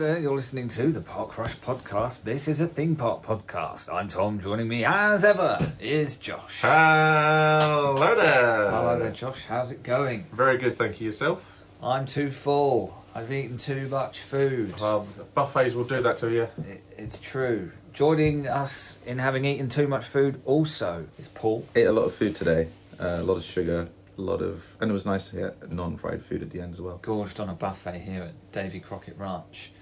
there. You're listening to the Park Rush podcast. This is a theme park podcast. I'm Tom. Joining me, as ever, is Josh. Hello there. Hello there, Josh. How's it going? Very good, thank you. Yourself? I'm too full. I've eaten too much food. Well, buffets will do that to you. It, it's true. Joining us in having eaten too much food also is Paul. ate a lot of food today. Uh, a lot of sugar, a lot of, and it was nice to get non-fried food at the end as well. Gorged on a buffet here at Davy Crockett Ranch.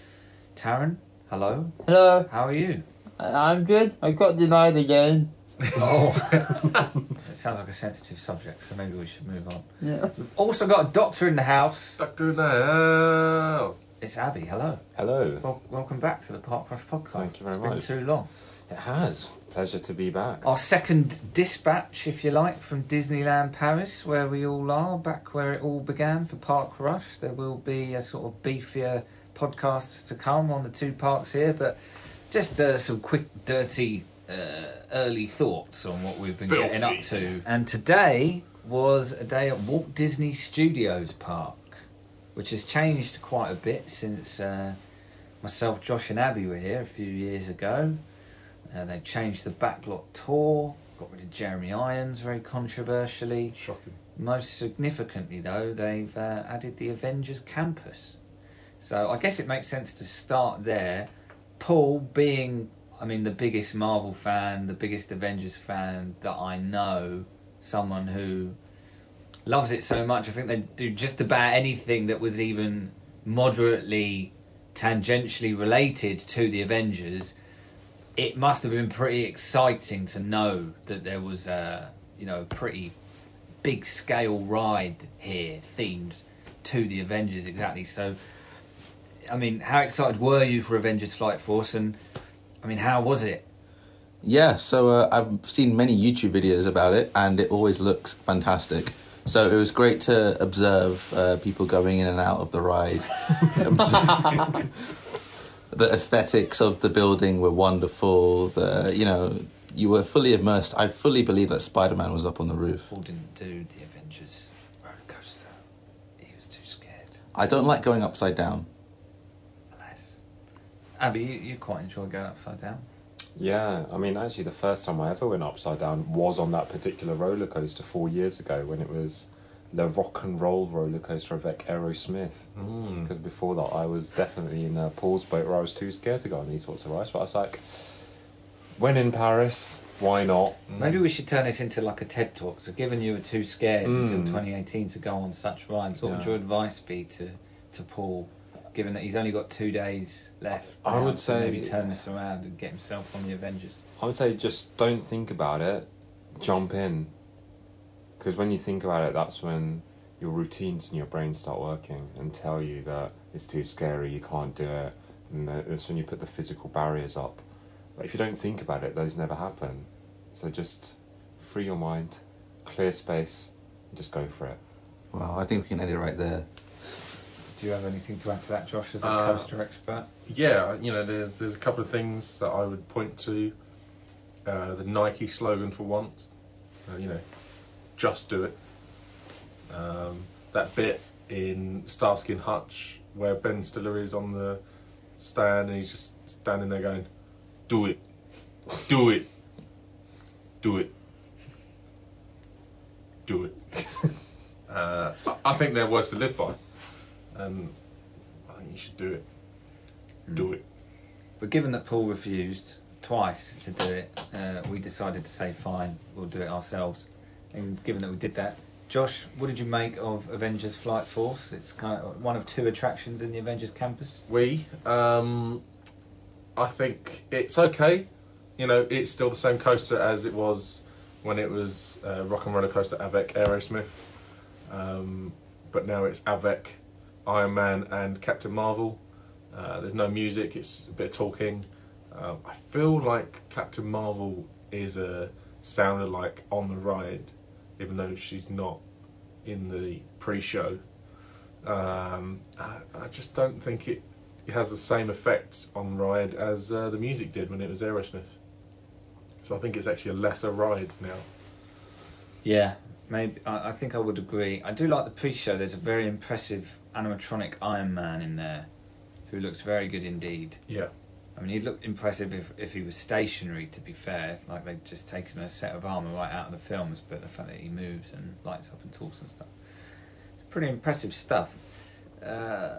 Taryn, hello. Hello, How are you? I- I'm good. I got denied again. Oh. it sounds like a sensitive subject, so maybe we should move on. Yeah. We've Also got a doctor in the house. Doctor in the house. It's Abby. Hello. Hello. Wel- welcome back to the Park Rush podcast. Thank you very It's much. been too long. It has. Pleasure to be back. Our second dispatch, if you like, from Disneyland Paris, where we all are, back where it all began for Park Rush. There will be a sort of beefier podcasts to come on the two parks here, but just uh, some quick, dirty, uh, early thoughts on what we've been getting up to. And today was a day at Walt Disney Studios Park, which has changed quite a bit since uh, myself, Josh, and Abby were here a few years ago. Uh, they changed the backlot tour, got rid of Jeremy Irons very controversially. Shocking. Most significantly, though, they've uh, added the Avengers campus. So I guess it makes sense to start there. Paul, being, I mean, the biggest Marvel fan, the biggest Avengers fan that I know, someone who loves it so much, I think they'd do just about anything that was even moderately tangentially related to the Avengers. It must have been pretty exciting to know that there was a, you know, a pretty big scale ride here themed to the Avengers exactly. So, I mean, how excited were you for Avengers Flight Force, and I mean, how was it? Yeah, so uh, I've seen many YouTube videos about it, and it always looks fantastic. So it was great to observe uh, people going in and out of the ride. the aesthetics of the building were wonderful. The you know you were fully immersed. I fully believe that Spider Man was up on the roof. Paul didn't do the Avengers roller coaster. He was too scared. I don't like going upside down. Abby, you, quite enjoy going upside down. Yeah, I mean, actually, the first time I ever went upside down was on that particular roller coaster four years ago when it was the rock and roll roller coaster avec Aerosmith. Mm. Because before that, I was definitely in uh, Paul's boat where I was too scared to go on these sorts of rides. But I was like, when in Paris, why not? Maybe we should turn this into like a TED talk. So, given you were too scared until Mm. 2018 to go on such rides, what would your advice be to, to Paul, given that he's only got two days left? I now would say- maybe turn this around and get himself on the Avengers. I would say just don't think about it, jump in. Because when you think about it, that's when your routines in your brain start working and tell you that it's too scary, you can't do it, and that- that's when you put the physical barriers up. But if you don't think about it, those never happen. So just free your mind, clear space, and just go for it. Well, I think we can end it right there. Do you have anything to add to that, Josh, as a Uh, coaster expert? Yeah, you know, there's there's a couple of things that I would point to. Uh, the Nike slogan for once, uh, you know, just do it. Um, that bit in Starsky and Hutch where Ben Stiller is on the stand and he's just standing there going, "Do it, do it, do it, do it." uh, I, think they're words to live by, and I think you should do it. Do it. But given that Paul refused twice to do it, uh, we decided to say, fine, we'll do it ourselves. And given that we did that, Josh, what did you make of Avengers Flight Force? It's kind of one of two attractions in the Avengers campus. We, um, I think it's okay. You know, it's still the same coaster as it was when it was uh, Rock and Roller Coaster avec Aerosmith. Um, but now it's avec Iron Man and Captain Marvel. Uh, there's no music, it's a bit of talking. Um, I feel like Captain Marvel is a sounded like on the ride, even though she's not in the pre-show. Um, I, I just don't think it, it has the same effect on ride as uh, the music did when it was Aerosmith. So I think it's actually a lesser ride now. Yeah, maybe. I, I think I would agree. I do like the pre-show. There's a very impressive animatronic Iron Man in there. who looks very good indeed. Yeah. I mean, he'd look impressive if, if he was stationary, to be fair. Like they'd just taken a set of armour right out of the films, but the fact that he moves and lights up and talks and stuff. It's pretty impressive stuff. Uh,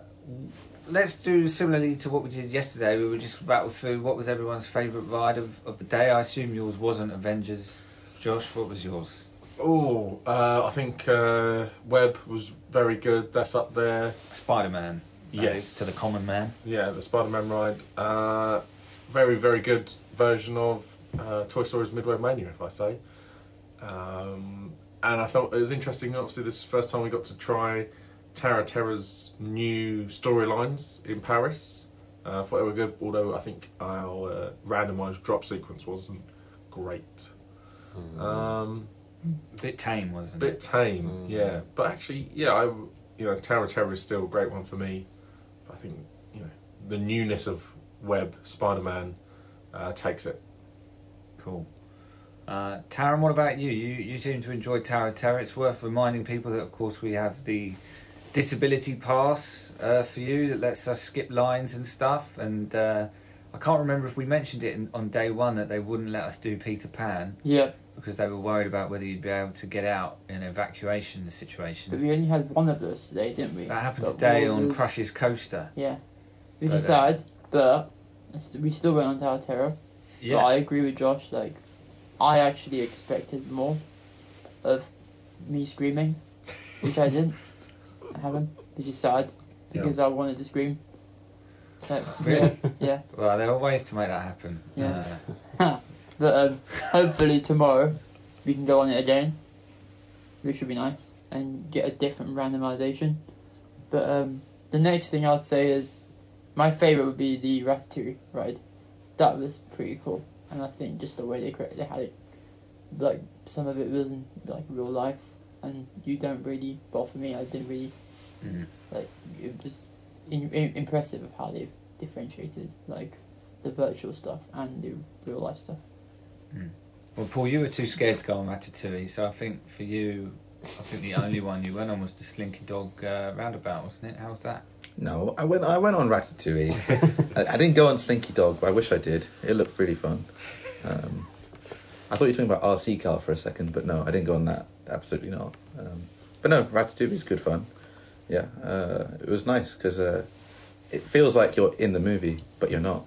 let's do similarly to what we did yesterday. We would just rattle through what was everyone's favourite ride of, of the day. I assume yours wasn't Avengers. Josh, what was yours? Oh, uh, I think uh, Web was very good. That's up there. Spider Man. Yes. To the common man. Yeah, the Spider-Man ride. Uh, very, very good version of uh, Toy Story's Midway Mania, if I say. Um, and I thought it was interesting. Obviously, this is the first time we got to try Tower Terror's new storylines in Paris. Uh, I thought they were good, although I think our uh, randomised drop sequence wasn't great. Um, bit tame, wasn't bit it? Bit tame, Mm. yeah. But actually, yeah, I you know Tower of Terror is still a great one for me. I think you know the newness of Web Spider Man uh, takes it. Cool. Uh, Taryn, what about you? You you seem to enjoy Tower of Terror. It's worth reminding people that, of course, we have the disability pass uh, for you that lets us skip lines and stuff. And uh, I can't remember if we mentioned it in, on day one that they wouldn't let us do Peter Pan Yeah, because they were worried about whether you'd be able to get out in an evacuation situation. but we only had one of those today, didn't we? That happened But today on was- Crush's coaster. Yeah, we But, uh, decided, but we still went on Tower Terror. But I agree with Josh. Like, I actually expected more of me screaming, which I didn't. I haven't, which is sad Yeah. because I wanted to scream. Like, Really? Yeah, Well, there are ways to make that happen. Yeah. Uh, yeah. But um, hopefully tomorrow we can go on it again, which would be nice, and get a different randomization. But um, the next thing I'd say is my favorite would be the Ratatouille ride. That was pretty cool, and I think just the way they created, they had it, like some of it wasn't like real life, and you don't really. Well, for me, I didn't really mm. like. It was in, in, impressive of how they've differentiated like the virtual stuff and the real life stuff. Well, Paul, you were too scared to go on Ratatouille, so I think for you, I think the only one you went on was the Slinky Dog uh, roundabout, wasn't it? How was that? No, I went. I went on Ratatouille. I, I didn't go on Slinky Dog, but I wish I did. It looked really fun. Um, I thought you were talking about RC car for a second, but no, I didn't go on that. Absolutely not. Um, but no, Ratatouille is good fun. Yeah, uh, it was nice because uh, it feels like you're in the movie, but you're not.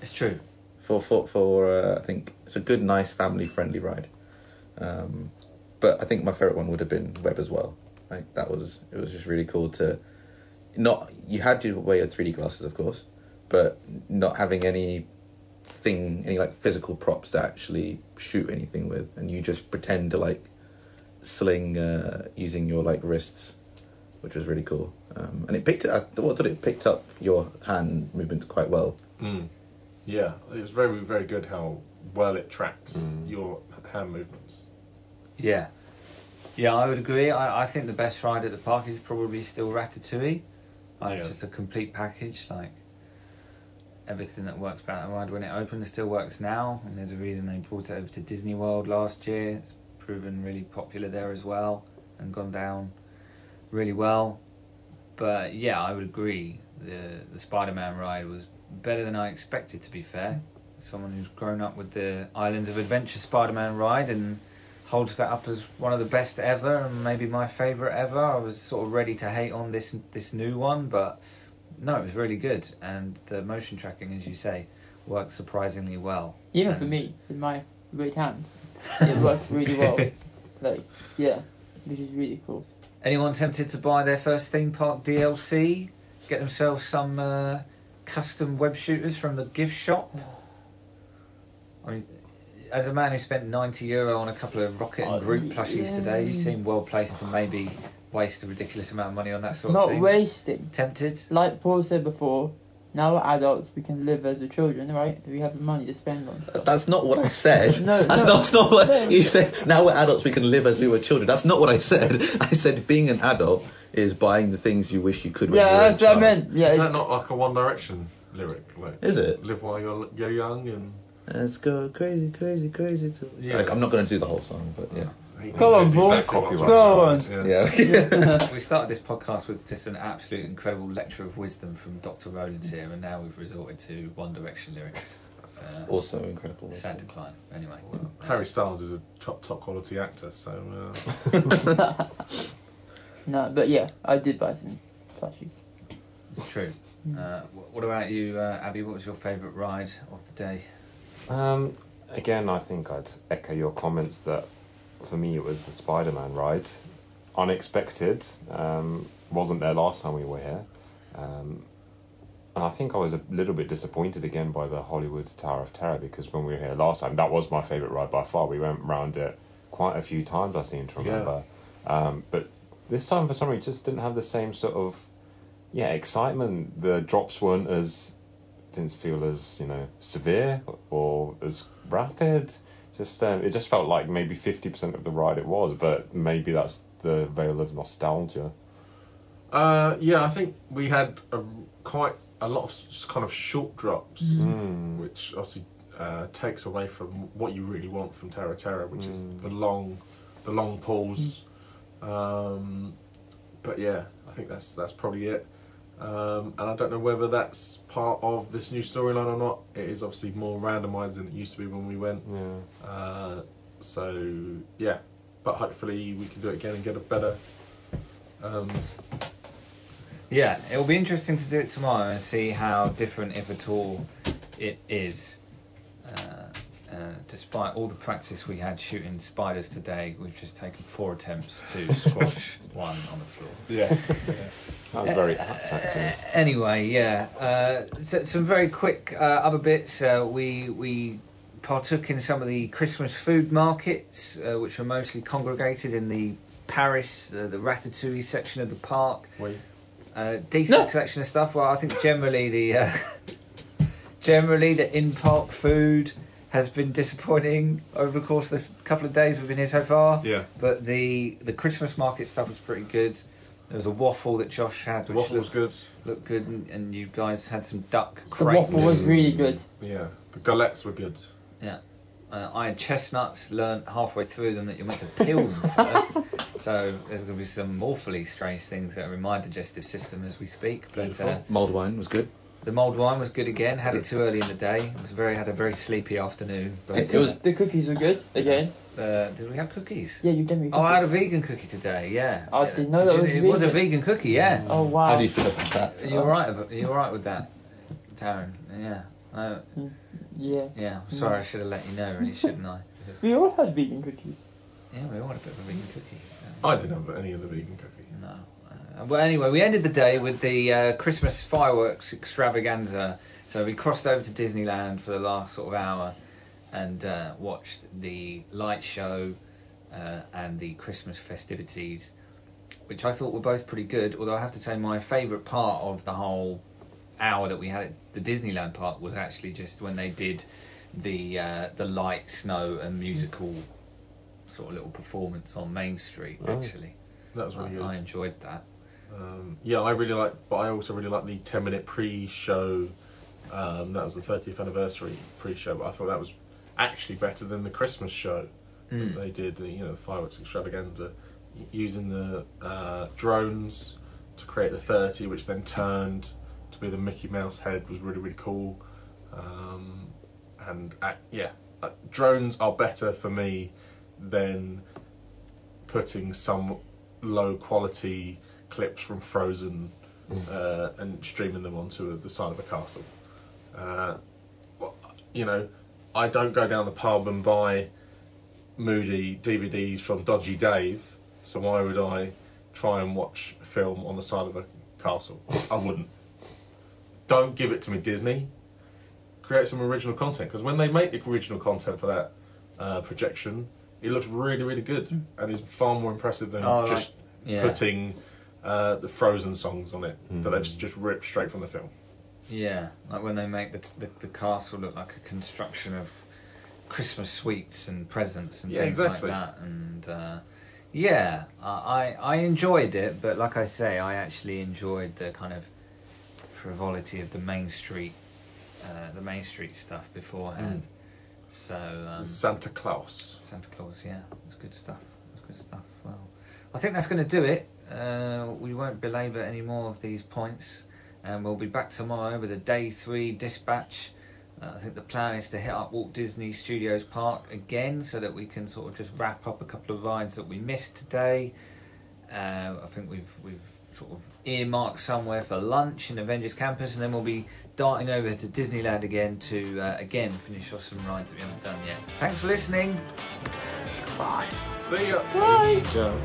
It's true. For for for uh, I think it's a good, nice, family friendly ride. Um, but I think my favorite one would have been Web as well. Like that was it was just really cool to not you had to wear your three D glasses, of course, but not having any thing any like physical props to actually shoot anything with, and you just pretend to like sling uh, using your like wrists, which was really cool. Um, and it picked it. I thought it picked up your hand movements quite well. Mm. Yeah, it was very, very good how well it tracks Mm. your hand movements. Yeah. Yeah, I would agree. I, I think the best ride at the park is probably still Ratatouille. Like, It's just a complete package. Like everything that works about the ride when it opened still works now, and there's a reason they brought it over to Disney World last year. It's proven really popular there as well, and gone down really well. But yeah, I would agree. The the Spider Man ride was better than I expected. To be fair, someone who's grown up with the Islands of Adventure Spider Man ride and holds that up as one of the best ever and maybe my favourite ever. I was sort of ready to hate on this this new one, but no, it was really good, and the motion tracking, as you say, worked surprisingly well. Even for me, with my great hands, it worked really well. Like, yeah, which is really cool. Anyone tempted to buy their first theme park DLC? Get themselves some uh, custom web shooters from the gift shop. I mean, as a man who spent ninety euro on a couple of Rocket and Oh, Groot plushies yeah. today, you seem well placed to maybe waste a ridiculous amount of money on that sort Not of thing. Not wasting. Tempted? Like Paul said before, now we're adults, we can live as we're children, right? We have the money to spend on stuff. That's not what I said. No, that's no. not, not what No. you said. Now we're adults, we can live as we were children. That's not what I said. I said being an adult is buying the things you wish you could. When you Yeah, were that's a what I child. meant. Yeah, Is that it's, not like a One Direction lyric? Like, Is it? Live while you're, you're young and Let's go crazy, crazy, crazy. To... Yeah. Like, I'm not going to do the whole song, but yeah. He- Go on, he knows boy. exactly what I'm Go talking about. Yeah. we started this podcast with just an absolute incredible lecture of wisdom from Dr. Rollins here, and now we've resorted to One Direction lyrics. It's uh, also incredible. sad decline. Anyway, Well, Harry Styles is a top, top quality actor, so uh, No, but yeah, I did buy some plushies. it's true. Uh, what about you, uh, Abby? What was your favourite ride of the day? Um, again, I think I'd echo your comments that for me it was the Spider Man ride. Unexpected. Um, wasn't there last time we were here. Um, and I think I was a little bit disappointed again by the Hollywood Tower of Terror because when we were here last time, that was my favourite ride by far. We went round it quite a few times, I seem to Yeah. remember. Um, but this time, for some reason, just didn't have the same sort of yeah excitement. The drops weren't as didn't feel as you know severe or as rapid. Just um, it just felt like maybe fifty percent of the ride it was, but maybe that's the veil of nostalgia. uh, yeah, I think we had a, quite a lot of s- kind of short drops, Mm. which obviously uh, takes away from what you really want from Tower Terror, which is Mm. the long, the long pause. Um, but yeah, I think that's that's probably it. Um, and I don't know whether that's part of this new storyline or not. It is obviously more randomised than it used to be when we went. Yeah. Uh, so yeah, but hopefully we can do it again and get a better. Um, Yeah, it'll be interesting to do it tomorrow and see how different, if at all, it is. Uh, uh, despite all the practice we had shooting spiders today, we've just taken four attempts to squash one on the floor. yeah, That was very apt, actually. Anyway, yeah. Uh, so, some very quick uh, other bits. Uh, we we partook in some of the Christmas food markets, uh, which were mostly congregated in the Paris, uh, the Ratatouille section of the park. we Uh, decent No. selection of stuff. Well, I think generally the uh, generally the in park food has been disappointing over the course of the couple of days we've been here so far. yeah. But the the Christmas market stuff was pretty good. There was a waffle that Josh had, The which waffle was good. looked good, and, and you guys had some duck The crepes. waffle was really good. Yeah, the galettes were good. Yeah. Uh, I had chestnuts, learnt halfway through them that you're meant to peel them first. so there's going to be some awfully strange things that are in my digestive system as we speak. But Beautiful. uh, Mulled wine was good. The mulled wine was good again. Had it too early in the day. It was very had a very sleepy afternoon. But It- it was- The cookies were good again. Uh, did we have cookies? Yeah, you gave me. Oh, I had a vegan cookie today. Yeah. I Yeah. didn't know Did that you- was It was a vegan. vegan cookie. Yeah. Oh wow. How do you feel about that? You're you all right? ab- Are you all right with that, Taryn? Yeah. Uh, Yeah. yeah. I'm sorry. I should have let you know, really, shouldn't I? We all had vegan cookies. Yeah, we all had a bit of a vegan cookie. I didn't have any of the vegan cookie. No. Well, anyway, we ended the day with the uh, Christmas fireworks extravaganza. So we crossed over to Disneyland for the last sort of hour and uh, watched the light show uh, and the Christmas festivities, which I thought were both pretty good. Although I have to say, my favourite part of the whole hour that we had at the Disneyland park was actually just when they did the uh, the light, snow, and musical sort of little performance on Main Street. Oh. Actually, That was really I, good. I enjoyed that. Um, yeah, I really like, but I also really like the ten minute pre-show. Um, that was the 30th anniversary pre-show, but I thought that was actually better than the Christmas show Mm. that they did. the, You know, the fireworks extravaganza, using the uh, drones to create the 30, which then turned to be the Mickey Mouse head, was really really cool. Um, and uh, yeah, uh, drones are better for me than putting some low quality clips from Frozen uh, and streaming them onto the side of a castle. Uh, you know, I don't go down the pub and buy moody DVDs from Dodgy Dave, so why would I try and watch a film on the side of a castle? I wouldn't. Don't give it to me, Disney. Create some original content because when they make the original content for that uh, projection, it looks really, really good and is far more impressive than Oh, just Yeah, putting uh, the Frozen songs on it that Mm. they've just ripped straight from the film. yeah, like when they make the, the the castle look like a construction of Christmas sweets and presents and Yeah, things exactly. like that. And uh, yeah, I I enjoyed it, but like I say, I actually enjoyed the kind of frivolity of the Main Street, uh, the Main Street stuff beforehand. So um, Santa Claus. Santa Claus, yeah, it's good stuff. It's Good stuff. Well, I think that's going to do it. Uh, we won't belabour any more of these points, and we'll be back tomorrow with a day three dispatch. Uh, I think the plan is to hit up Walt Disney Studios Park again, so that we can sort of just wrap up a couple of rides that we missed today. Uh, I think we've we've sort of earmarked somewhere for lunch in Avengers Campus, and then we'll be darting over to Disneyland again to uh, again finish off some rides that we haven't done yet. Thanks for listening. Bye. See ya. Bye. Joe.